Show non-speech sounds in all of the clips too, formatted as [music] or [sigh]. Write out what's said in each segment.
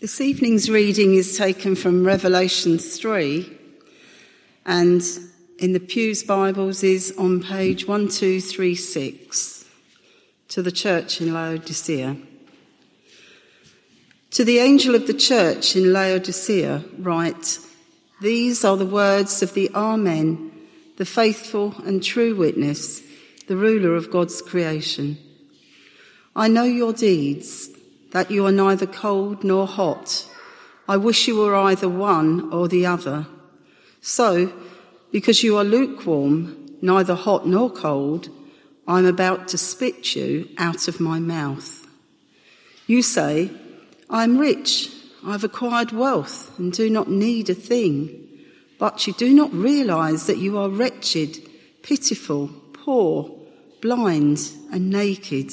This evening's reading is taken from Revelation 3 and in the Pew's Bibles is on page 1236 to the church in Laodicea. To the angel of the church in Laodicea, write, These are the words of the Amen, the faithful and true witness, the ruler of God's creation. I know your deeds that you are neither cold nor hot. I wish you were either one or the other. So, because you are lukewarm, neither hot nor cold, I'm about to spit you out of my mouth. You say, I'm rich, I've acquired wealth and do not need a thing. But you do not realize that you are wretched, pitiful, poor, blind, and naked.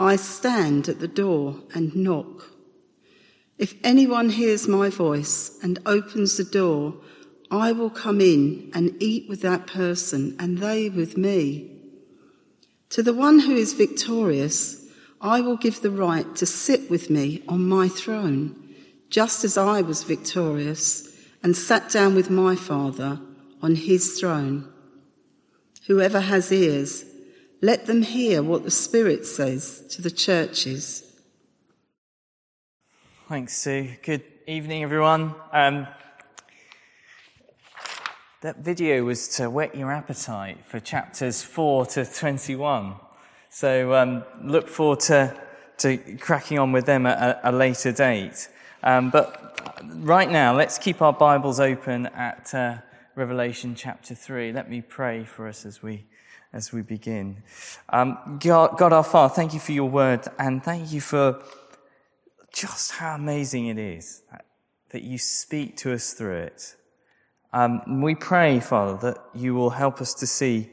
I stand at the door and knock. If anyone hears my voice and opens the door, I will come in and eat with that person and they with me. To the one who is victorious, I will give the right to sit with me on my throne, just as I was victorious and sat down with my Father on his throne. Whoever has ears, let them hear what the Spirit says to the churches. Thanks, Sue. Good evening, everyone. Um, that video was to whet your appetite for chapters 4 to 21. So um, look forward to, to cracking on with them at a, a later date. Um, but right now, let's keep our Bibles open at uh, Revelation chapter 3. Let me pray for us as we as we begin. Um, God, God our Father, thank you for your word and thank you for just how amazing it is that you speak to us through it. Um, we pray, Father, that you will help us to see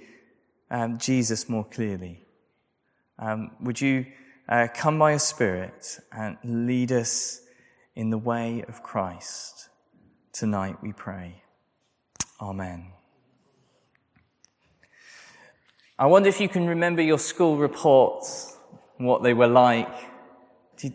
um, Jesus more clearly. Um, would you uh, come by your Spirit and lead us in the way of Christ? Tonight we pray. Amen. I wonder if you can remember your school reports, what they were like. Did,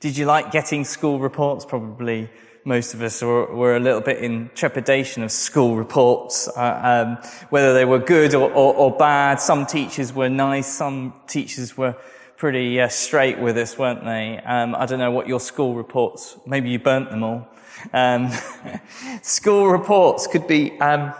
did you like getting school reports? Probably most of us were, were a little bit in trepidation of school reports, uh, um, whether they were good or, or, or, bad. Some teachers were nice, some teachers were pretty uh, straight with us, weren't they? Um, I don't know what your school reports, maybe you burnt them all. Um, [laughs] school reports could be um,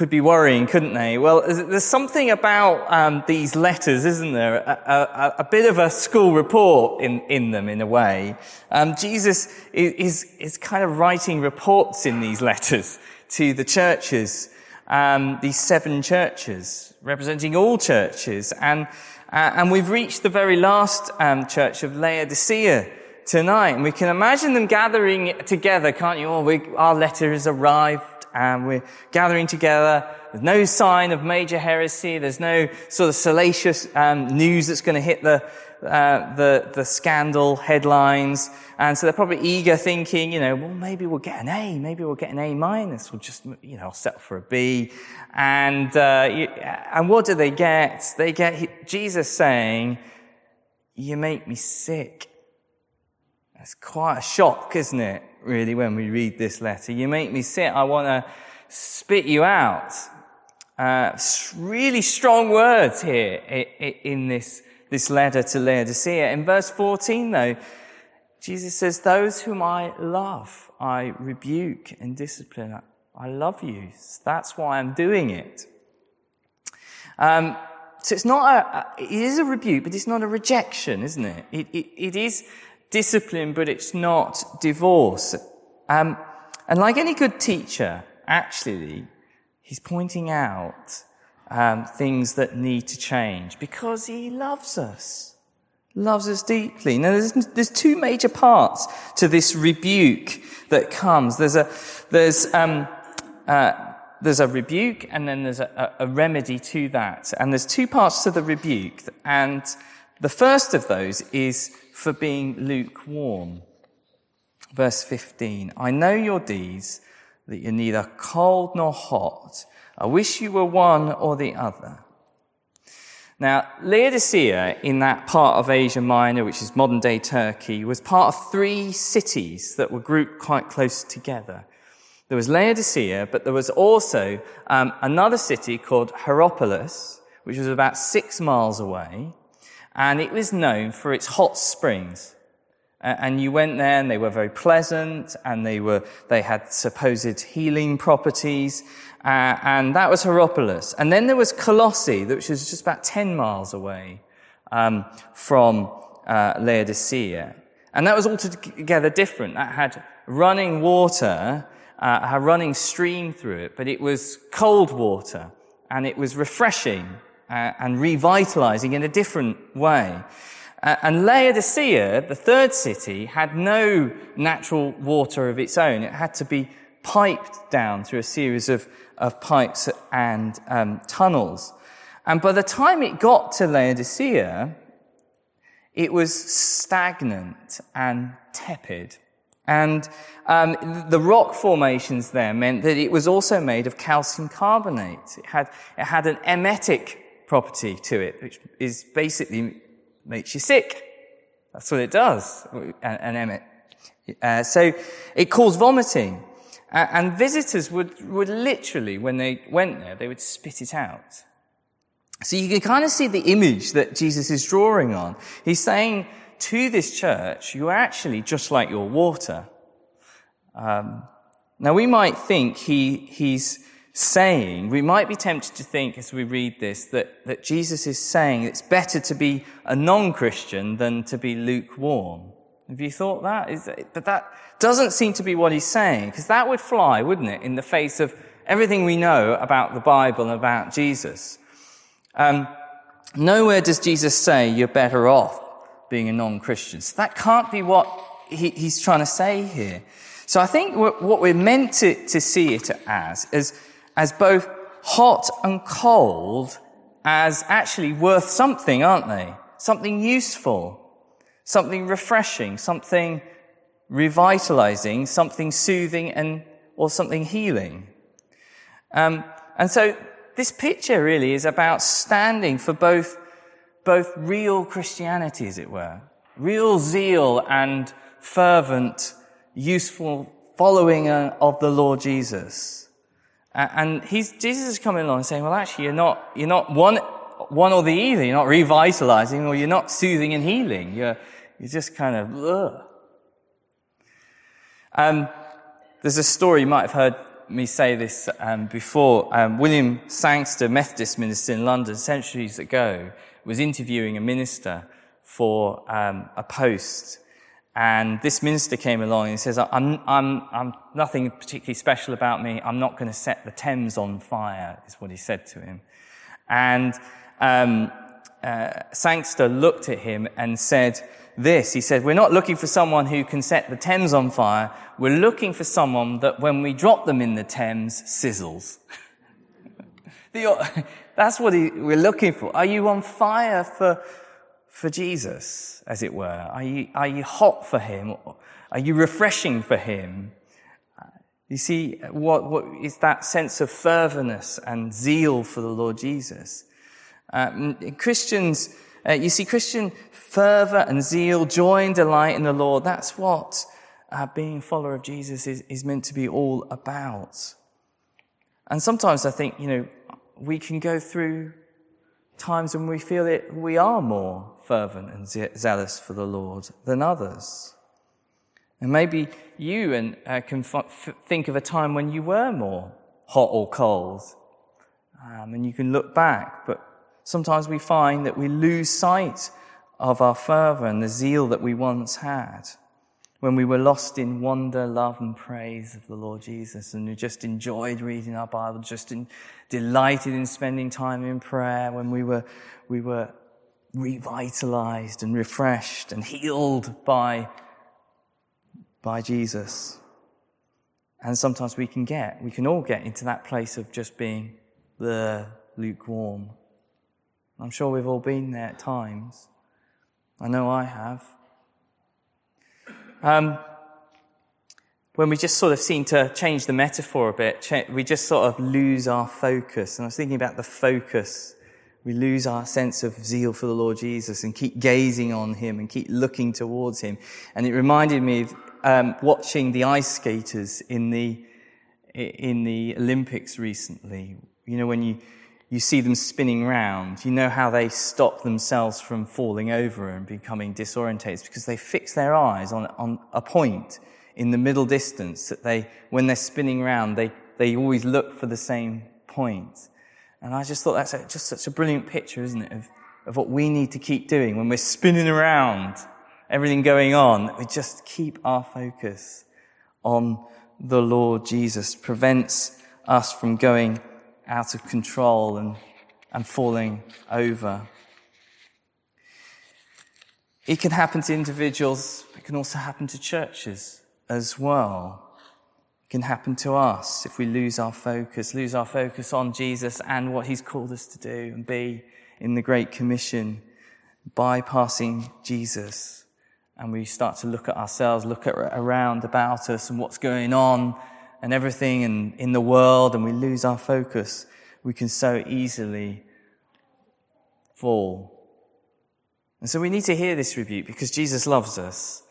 could be worrying, couldn't they? Well, there's something about um, these letters, isn't there? A, a, a, bit of a school report in, in them, in a way. Um, Jesus is, is, is, kind of writing reports in these letters [laughs] to the churches, um, these seven churches, representing all churches. And, uh, and we've reached the very last um, church of Laodicea tonight. And we can imagine them gathering together, can't you? Oh, we, our letter has arrived and we're gathering together. There's no sign of major heresy. There's no sort of salacious um, news that's going to hit the, uh, the, the scandal headlines. And so they're probably eager thinking, you know, well, maybe we'll get an A, maybe we'll get an A minus. We'll just, you know, settle for a B. And, uh, and what do they get? They get Jesus saying, you make me sick. That's quite a shock, isn't it? really, when we read this letter. You make me sit, I want to spit you out. Uh, really strong words here in this, this letter to Laodicea. In verse 14, though, Jesus says, Those whom I love, I rebuke and discipline. I love you. That's why I'm doing it. Um, so it's not a, it is a rebuke, but it's not a rejection, isn't it? It, it, it is discipline, but it's not divorce. Um, and like any good teacher, actually, he's pointing out um, things that need to change because he loves us, loves us deeply. Now, there's, there's two major parts to this rebuke that comes. There's a, there's, um, uh, there's a rebuke and then there's a, a, remedy to that. And there's two parts to the rebuke. And the first of those is for being lukewarm. Verse 15. I know your deeds, that you're neither cold nor hot. I wish you were one or the other. Now, Laodicea in that part of Asia Minor, which is modern day Turkey, was part of three cities that were grouped quite close together. There was Laodicea, but there was also um, another city called Hierapolis, which was about six miles away, and it was known for its hot springs. And you went there and they were very pleasant and they were, they had supposed healing properties. Uh, and that was Hierapolis. And then there was Colossae, which was just about 10 miles away, um, from, uh, Laodicea. And that was altogether different. That had running water, uh, a running stream through it, but it was cold water and it was refreshing uh, and revitalizing in a different way. Uh, and Laodicea, the third city, had no natural water of its own. It had to be piped down through a series of, of pipes and um, tunnels. And by the time it got to Laodicea, it was stagnant and tepid. And um, the rock formations there meant that it was also made of calcium carbonate. It had, it had an emetic property to it, which is basically makes you sick. That's what it does, an emmet. Uh, so it caused vomiting. Uh, and visitors would, would literally, when they went there, they would spit it out. So you can kind of see the image that Jesus is drawing on. He's saying to this church, you're actually just like your water. Um, now we might think he, he's saying, we might be tempted to think as we read this that, that Jesus is saying it's better to be a non-Christian than to be lukewarm. Have you thought that? Is that but that doesn't seem to be what he's saying, because that would fly, wouldn't it, in the face of everything we know about the Bible and about Jesus. Um, nowhere does Jesus say you're better off being a non-Christian. So that can't be what he, he's trying to say here. So I think what we're meant to, to see it as is as both hot and cold as actually worth something, aren't they? Something useful, something refreshing, something revitalizing, something soothing and, or something healing. Um, and so this picture really is about standing for both, both real Christianity, as it were, real zeal and fervent, useful following uh, of the Lord Jesus and he's, Jesus is coming along saying, well, actually, you're not, you're not one, one or the either. You're not revitalizing or you're not soothing and healing. You're, you're just kind of, ugh. Um, there's a story, you might have heard me say this um, before. Um, William Sangster, Methodist minister in London, centuries ago, was interviewing a minister for um, a post and this minister came along and he says, I'm, I'm, I'm nothing particularly special about me. I'm not going to set the Thames on fire, is what he said to him. And um, uh, Sangster looked at him and said this. He said, We're not looking for someone who can set the Thames on fire. We're looking for someone that when we drop them in the Thames, sizzles. [laughs] [laughs] That's what he, we're looking for. Are you on fire for for Jesus, as it were? Are you, are you hot for him? Are you refreshing for him? You see, what, what is that sense of fervourness and zeal for the Lord Jesus? Um, Christians, uh, you see, Christian fervor and zeal, joy and delight in the Lord, that's what uh, being a follower of Jesus is, is meant to be all about. And sometimes I think, you know, we can go through times when we feel it, we are more fervent and zealous for the Lord than others. And maybe you and, uh, can f- think of a time when you were more hot or cold. Um, and you can look back, but sometimes we find that we lose sight of our fervor and the zeal that we once had when we were lost in wonder, love, and praise of the Lord Jesus, and we just enjoyed reading our Bible, just in, delighted in spending time in prayer, when we were, we were revitalized and refreshed and healed by, by Jesus. And sometimes we can get, we can all get into that place of just being the lukewarm. I'm sure we've all been there at times. I know I have. Um, when we just sort of seem to change the metaphor a bit, we just sort of lose our focus. And I was thinking about the focus. We lose our sense of zeal for the Lord Jesus and keep gazing on Him and keep looking towards Him. And it reminded me of um, watching the ice skaters in the in the Olympics recently. You know, when you you see them spinning round, you know how they stop themselves from falling over and becoming disorientated because they fix their eyes on, on a point in the middle distance that they, when they're spinning round, they, they always look for the same point. And I just thought that's a, just such a brilliant picture, isn't it, of, of what we need to keep doing when we're spinning around, everything going on, we just keep our focus on the Lord Jesus, prevents us from going out of control and, and falling over. It can happen to individuals, it can also happen to churches as well. Can happen to us if we lose our focus, lose our focus on Jesus and what he's called us to do and be in the Great Commission, bypassing Jesus. And we start to look at ourselves, look at around about us and what's going on and everything in, in the world and we lose our focus, we can so easily fall. And so we need to hear this rebuke because Jesus loves us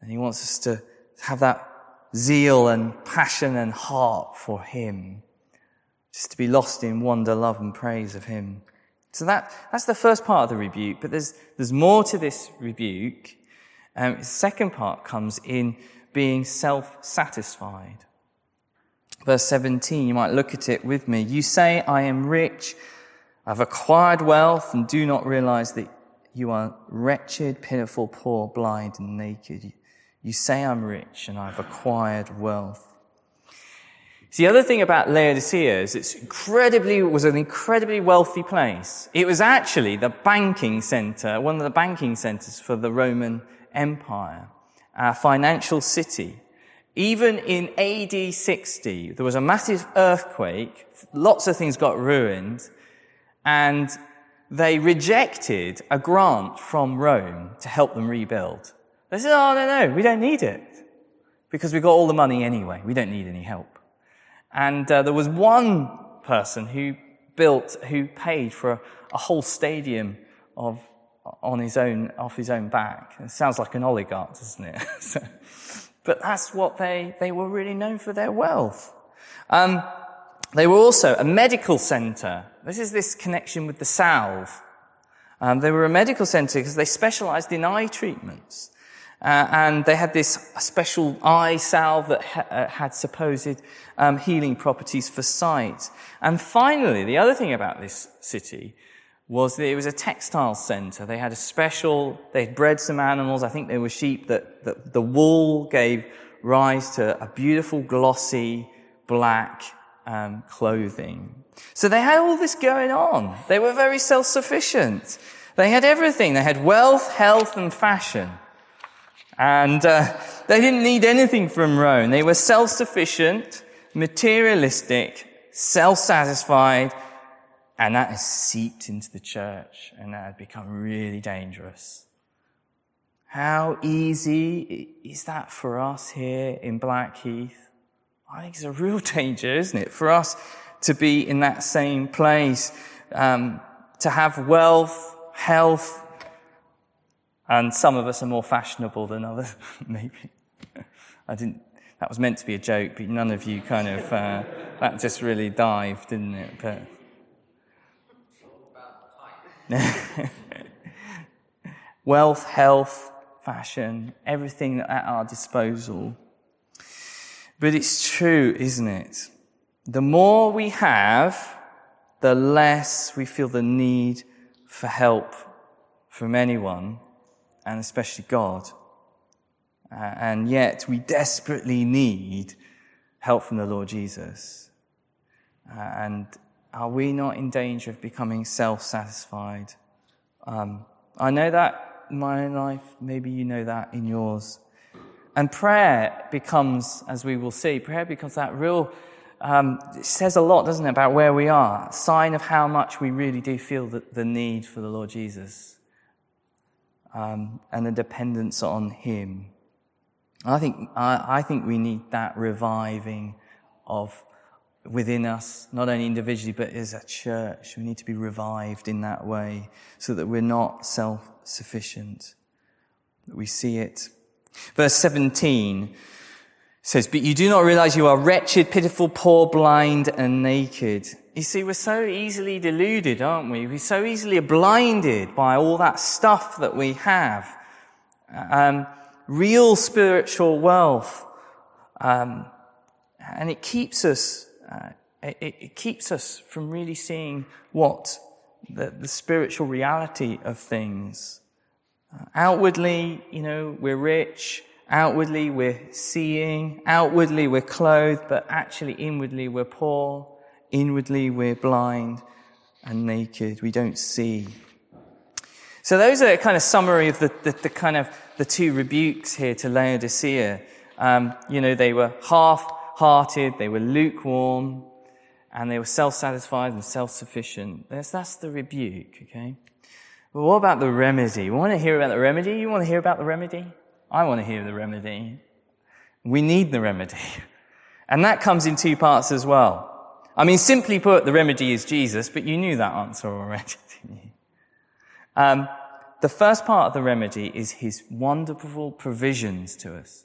and he wants us to have that zeal and passion and heart for him. Just to be lost in wonder, love and praise of him. So that, that's the first part of the rebuke, but there's, there's more to this rebuke. Um, the second part comes in being self-satisfied. Verse 17, you might look at it with me. You say, I am rich, I've acquired wealth, and do not realize that you are wretched, pitiful, poor, blind, and naked. You say, I'm rich, and I've acquired wealth. See, the other thing about Laodicea is it's incredibly, was an incredibly wealthy place. It was actually the banking center, one of the banking centers for the Roman Empire a financial city. Even in AD 60, there was a massive earthquake, lots of things got ruined, and they rejected a grant from Rome to help them rebuild. They said, oh, no, no, we don't need it. Because we've got all the money anyway. We don't need any help. And uh, there was one person who built, who paid for a, a whole stadium of on his own, off his own back. It sounds like an oligarch, doesn't it? [laughs] so, but that's what they, they were really known for their wealth. Um, they were also a medical center. This is this connection with the salve. Um, they were a medical center because they specialized in eye treatments. Uh, and they had this special eye salve that ha- uh, had supposed um, healing properties for sight. And finally, the other thing about this city was that it was a textile center. They had a special, they had bred some animals. I think they were sheep that, that the wool gave rise to a beautiful glossy black um, clothing. So they had all this going on. They were very self-sufficient. They had everything. They had wealth, health, and fashion. And uh, they didn't need anything from Rome. They were self-sufficient, materialistic, self-satisfied, and that has seeped into the church and that has become really dangerous. How easy is that for us here in Blackheath? I think it's a real [laughs] danger, isn't it? For us to be in that same place, um, to have wealth, health, and some of us are more fashionable than others, [laughs] maybe. I didn't, that was meant to be a joke, but none of you kind of, uh, that just really dived, didn't it? But, [laughs] Wealth, health, fashion, everything at our disposal. But it's true, isn't it? The more we have, the less we feel the need for help from anyone, and especially God. Uh, and yet we desperately need help from the Lord Jesus. Uh, and are we not in danger of becoming self satisfied? Um, I know that in my own life, maybe you know that in yours. And prayer becomes, as we will see, prayer becomes that real, um, it says a lot, doesn't it, about where we are. Sign of how much we really do feel the, the need for the Lord Jesus um, and the dependence on Him. I think, I, I think we need that reviving of within us, not only individually, but as a church. We need to be revived in that way so that we're not self sufficient. We see it. Verse 17 says, But you do not realize you are wretched, pitiful, poor, blind, and naked. You see, we're so easily deluded, aren't we? We're so easily blinded by all that stuff that we have. Um, real spiritual wealth. Um, and it keeps us uh, it, it, keeps us from really seeing what the, the spiritual reality of things. Uh, outwardly, you know, we're rich. Outwardly, we're seeing. Outwardly, we're clothed, but actually, inwardly, we're poor. Inwardly, we're blind and naked. We don't see. So those are a kind of summary of the, the, the kind of the two rebukes here to Laodicea. Um, you know, they were half hearted, they were lukewarm, and they were self satisfied and self sufficient. That's, that's the rebuke, okay? But what about the remedy? You want to hear about the remedy? You want to hear about the remedy? I want to hear the remedy. We need the remedy. [laughs] And that comes in two parts as well. I mean, simply put, the remedy is Jesus, but you knew that answer already, [laughs] didn't you? Um, the first part of the remedy is his wonderful provisions to us.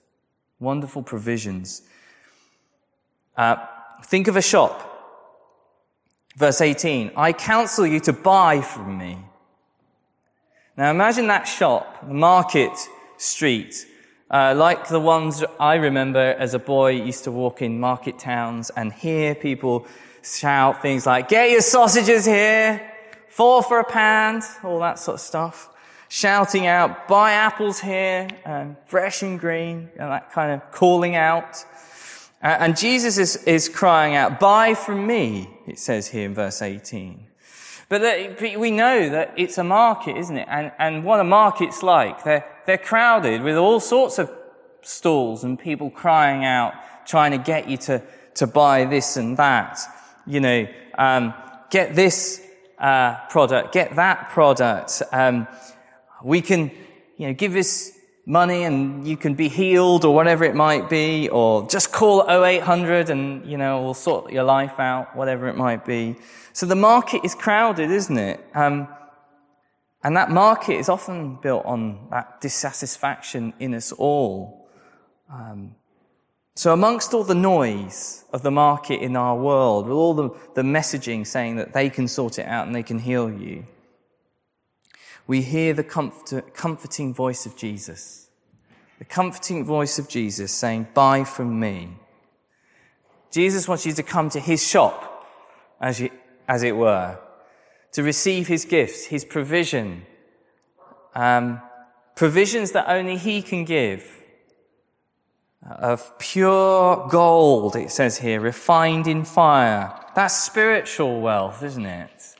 Wonderful provisions. Uh, think of a shop. Verse 18, I counsel you to buy from me. Now imagine that shop, market street, uh, like the ones I remember as a boy used to walk in market towns and hear people shout things like, get your sausages here, four for a pound, all that sort of stuff. Shouting out, buy apples here, um, fresh and green, and that kind of calling out. Uh, and Jesus is, is crying out, buy from me, it says here in verse 18. But we know that it's a market, isn't it? And, and what a market's like. They're, they're crowded with all sorts of stalls and people crying out, trying to get you to, to buy this and that. You know, um, get this uh, product, get that product. Um, we can, you know, give this money and you can be healed or whatever it might be, or just call 0800 and, you know, we'll sort your life out, whatever it might be. So the market is crowded, isn't it? Um, and that market is often built on that dissatisfaction in us all. Um, so amongst all the noise of the market in our world, with all the, the messaging saying that they can sort it out and they can heal you, we hear the comfort, comforting voice of Jesus. The comforting voice of Jesus saying, Buy from me. Jesus wants you to come to his shop, as, you, as it were, to receive his gifts, his provision, um, provisions that only he can give. Of pure gold, it says here, refined in fire. That's spiritual wealth, isn't it?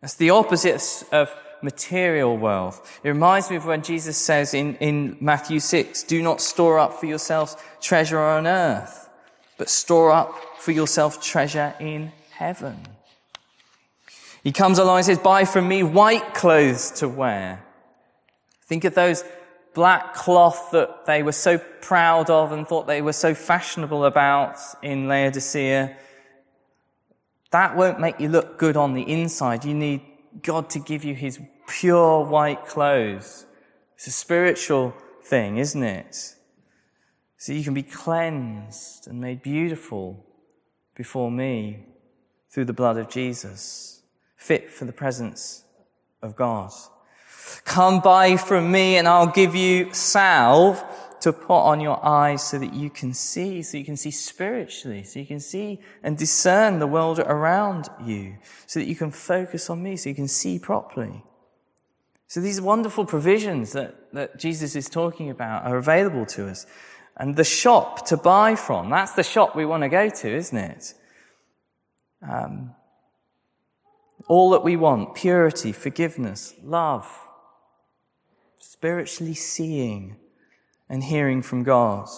That's the opposite of material wealth. It reminds me of when Jesus says in, in Matthew 6, do not store up for yourselves treasure on earth, but store up for yourself treasure in heaven. He comes along and says, buy from me white clothes to wear. Think of those black cloth that they were so proud of and thought they were so fashionable about in Laodicea. That won't make you look good on the inside. You need God to give you his pure white clothes. It's a spiritual thing, isn't it? So you can be cleansed and made beautiful before me through the blood of Jesus, fit for the presence of God. Come buy from me and I'll give you salve to put on your eyes so that you can see, so you can see spiritually, so you can see and discern the world around you, so that you can focus on me, so you can see properly. So these wonderful provisions that, that Jesus is talking about are available to us. And the shop to buy from, that's the shop we want to go to, isn't it? Um, all that we want, purity, forgiveness, love, spiritually seeing, and hearing from God.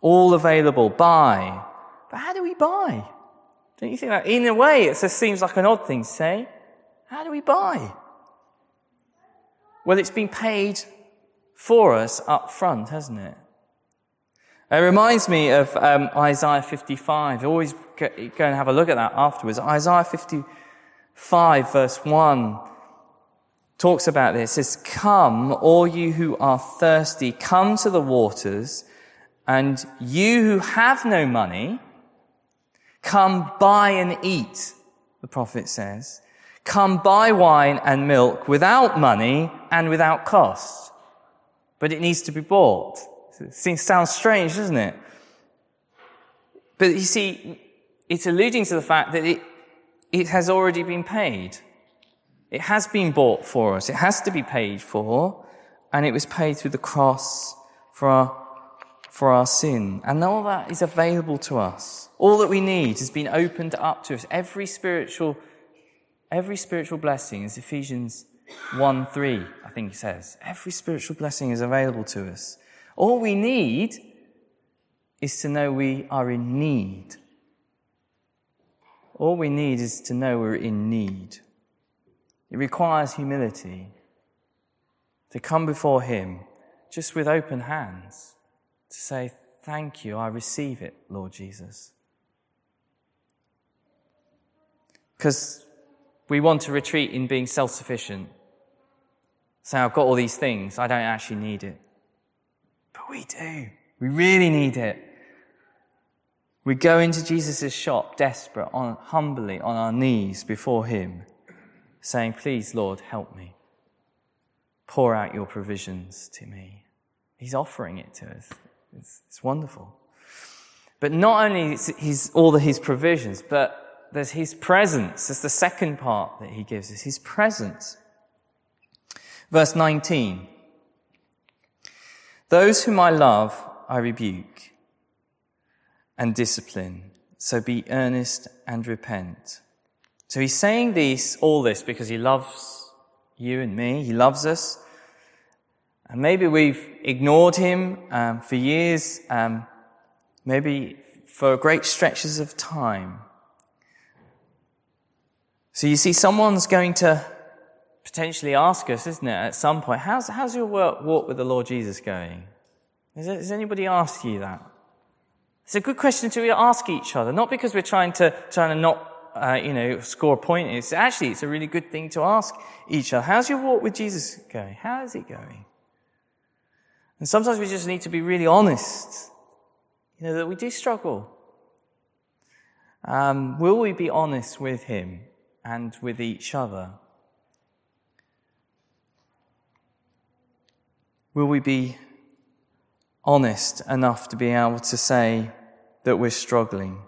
All available. Buy. But how do we buy? Don't you think that? In a way, it just seems like an odd thing to say. How do we buy? Well, it's been paid for us up front, hasn't it? It reminds me of um, Isaiah 55. always go, go and have a look at that afterwards. Isaiah 55 verse 1 talks about this. It says, Come, all you who are thirsty, come to the waters, and you who have no money, come buy and eat, the prophet says. Come buy wine and milk without money and without cost. But it needs to be bought. It sounds strange, doesn't it? But you see, it's alluding to the fact that it, it has already been paid. It has been bought for us. It has to be paid for. And it was paid through the cross for our, for our sin. And all that is available to us. All that we need has been opened up to us. Every spiritual, every spiritual blessing is Ephesians 1 3, I think he says. Every spiritual blessing is available to us. All we need is to know we are in need. All we need is to know we're in need. It requires humility to come before Him just with open hands, to say, Thank you, I receive it, Lord Jesus. Because we want to retreat in being self sufficient. Say, I've got all these things, I don't actually need it. But we do. We really need it. We go into Jesus' shop desperate, on, humbly on our knees before Him saying, Please, Lord, help me. Pour out your provisions to me. He's offering it to us. It's, it's wonderful. But not only is all of his provisions, but there's his presence. That's the second part that he gives us, his presence. Verse 19. Those whom I love, I rebuke and discipline. So be earnest and repent. So he's saying this, all this because he loves you and me. He loves us. And maybe we've ignored him um, for years, um, maybe for great stretches of time. So you see, someone's going to potentially ask us, isn't it, at some point, how's, how's your work, walk with the Lord Jesus going? Has anybody asked you that? It's a good question to ask each other, not because we're trying to, trying to not uh, you know, score a point. It's actually, it's a really good thing to ask each other. How's your walk with Jesus going? How is it going? And sometimes we just need to be really honest, you know, that we do struggle. Um, will we be honest with Him and with each other? Will we be honest enough to be able to say that we're struggling?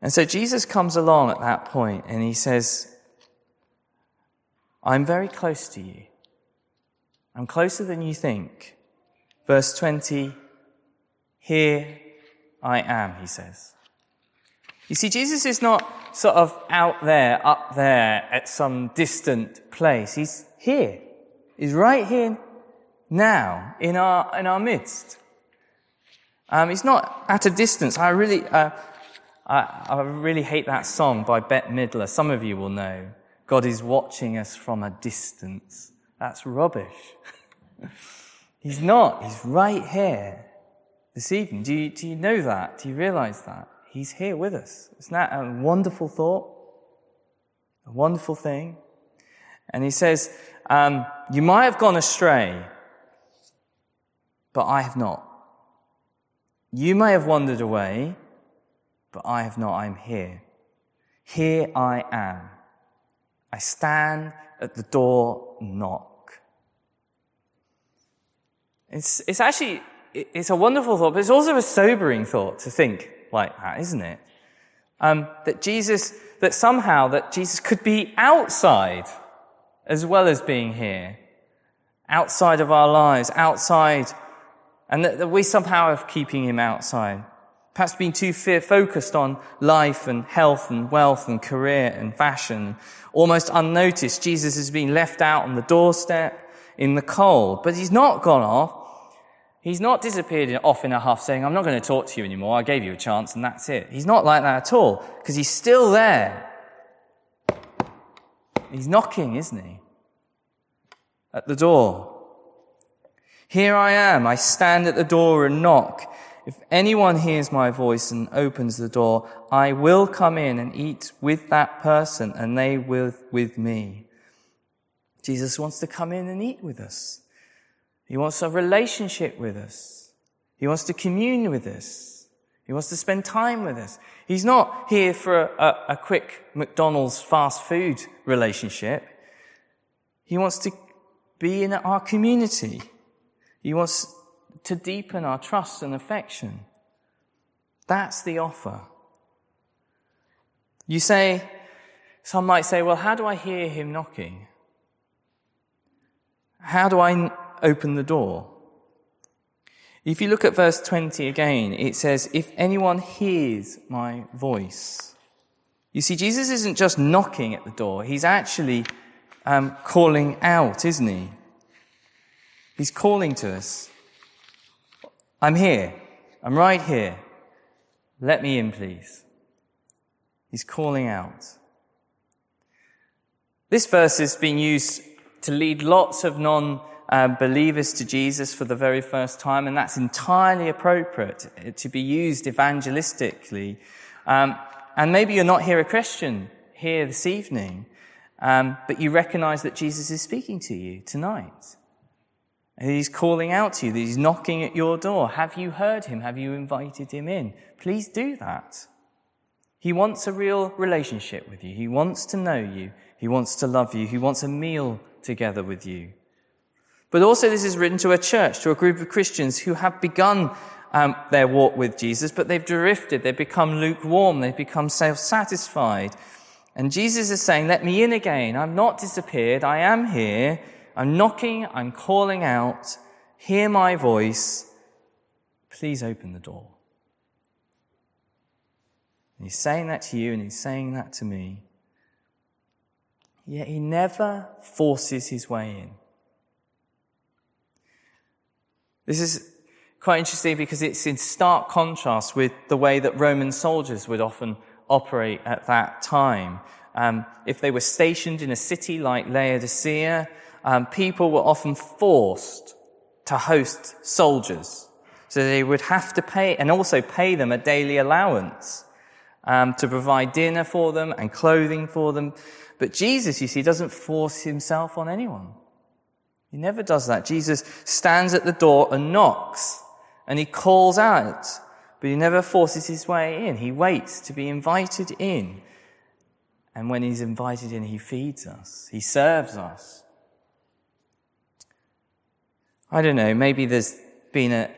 And so Jesus comes along at that point and he says, I'm very close to you. I'm closer than you think. Verse 20, here I am, he says. You see, Jesus is not sort of out there, up there at some distant place. He's here. He's right here now in our, in our midst. Um, he's not at a distance. I really, uh, I, I really hate that song by Bette Midler. Some of you will know. God is watching us from a distance. That's rubbish. [laughs] He's not. He's right here this evening. Do you, do you know that? Do you realize that? He's here with us. Isn't that a wonderful thought? A wonderful thing. And he says, um, You might have gone astray, but I have not. You may have wandered away, but I have not. I'm here. Here I am. I stand at the door, knock. It's, it's actually, it's a wonderful thought, but it's also a sobering thought to think like that, isn't it? Um, that Jesus, that somehow that Jesus could be outside as well as being here, outside of our lives, outside, and that, that we somehow are keeping him outside. Perhaps being too fear focused on life and health and wealth and career and fashion. Almost unnoticed, Jesus has been left out on the doorstep. in the cold. But he's not gone off. He's not disappeared off in a huff saying, I'm not going to talk to you anymore. I gave you a chance and that's it. He's not like that at all because he's still there. He's knocking, isn't he? At the door. Here I am. I stand at the door and knock. If anyone hears my voice and opens the door, I will come in and eat with that person and they will with me. Jesus wants to come in and eat with us. He wants a relationship with us. He wants to commune with us. He wants to spend time with us. He's not here for a, a, a quick McDonald's fast food relationship. He wants to be in our community. He wants to deepen our trust and affection. That's the offer. You say, some might say, well, how do I hear him knocking? How do I open the door? If you look at verse 20 again, it says, if anyone hears my voice. You see, Jesus isn't just knocking at the door. He's actually um, calling out, isn't he? He's calling to us. I'm here. I'm right here. Let me in, please. He's calling out. This verse has been used to lead lots of non believers to Jesus for the very first time, and that's entirely appropriate to be used evangelistically. Um, and maybe you're not here a Christian here this evening, um, but you recognize that Jesus is speaking to you tonight. He's calling out to you, that he's knocking at your door. Have you heard him? Have you invited him in? Please do that. He wants a real relationship with you. He wants to know you. He wants to love you. He wants a meal together with you. But also, this is written to a church, to a group of Christians who have begun um, their walk with Jesus, but they've drifted. They've become lukewarm. They've become self-satisfied. And Jesus is saying, let me in again. I'm not disappeared. I am here. I'm knocking, I'm calling out, hear my voice, please open the door. And he's saying that to you and he's saying that to me. Yet he never forces his way in. This is quite interesting because it's in stark contrast with the way that Roman soldiers would often operate at that time. Um, if they were stationed in a city like Laodicea, um, people were often forced to host soldiers. So they would have to pay, and also pay them a daily allowance um, to provide dinner for them and clothing for them. But Jesus, you see, doesn't force himself on anyone. He never does that. Jesus stands at the door and knocks, and he calls out, but he never forces his way in. He waits to be invited in. And when he's invited in, he feeds us. He serves us. I don't know, maybe there's been a,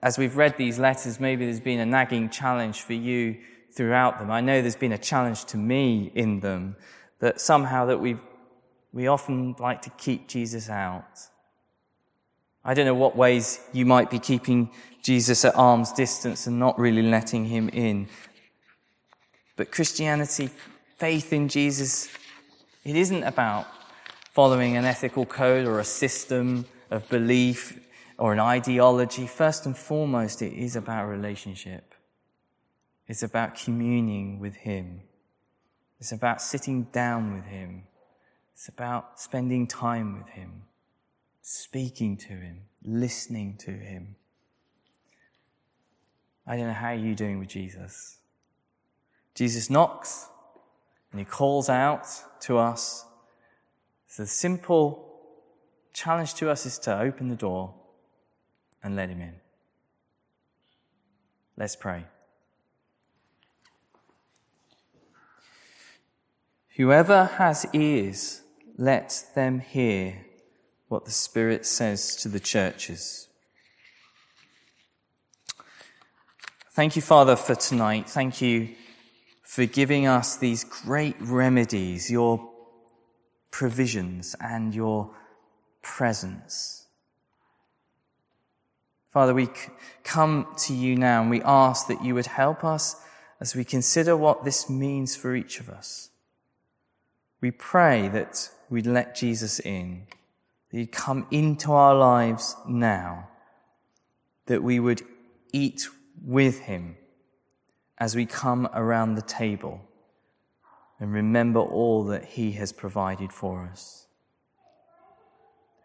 as we've read these letters, maybe there's been a nagging challenge for you throughout them. I know there's been a challenge to me in them that somehow that we we often like to keep Jesus out. I don't know what ways you might be keeping Jesus at arm's distance and not really letting him in. But Christianity, faith in Jesus, it isn't about following an ethical code or a system of belief or an ideology. First and foremost, it is about relationship. It's about communing with Him. It's about sitting down with Him. It's about spending time with Him, speaking to Him, listening to Him. I don't know how you're doing with Jesus. Jesus knocks and He calls out to us. A simple challenge to us is to open the door and let him in. Let's pray. Whoever has ears, let them hear what the Spirit says to the churches. Thank you, Father, for tonight. Thank you for giving us these great remedies, your provisions and your presence. Father, we come to you now and we ask that you would help us as we consider what this means for each of us. We pray that we'd let Jesus in, that you'd come into our lives now, that we would eat with him as we come around the table and remember all that he has provided for us.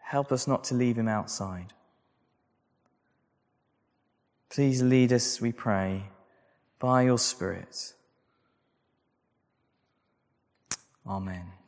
Help us not to leave him outside. Please lead us, we pray, by your Spirit. Amen.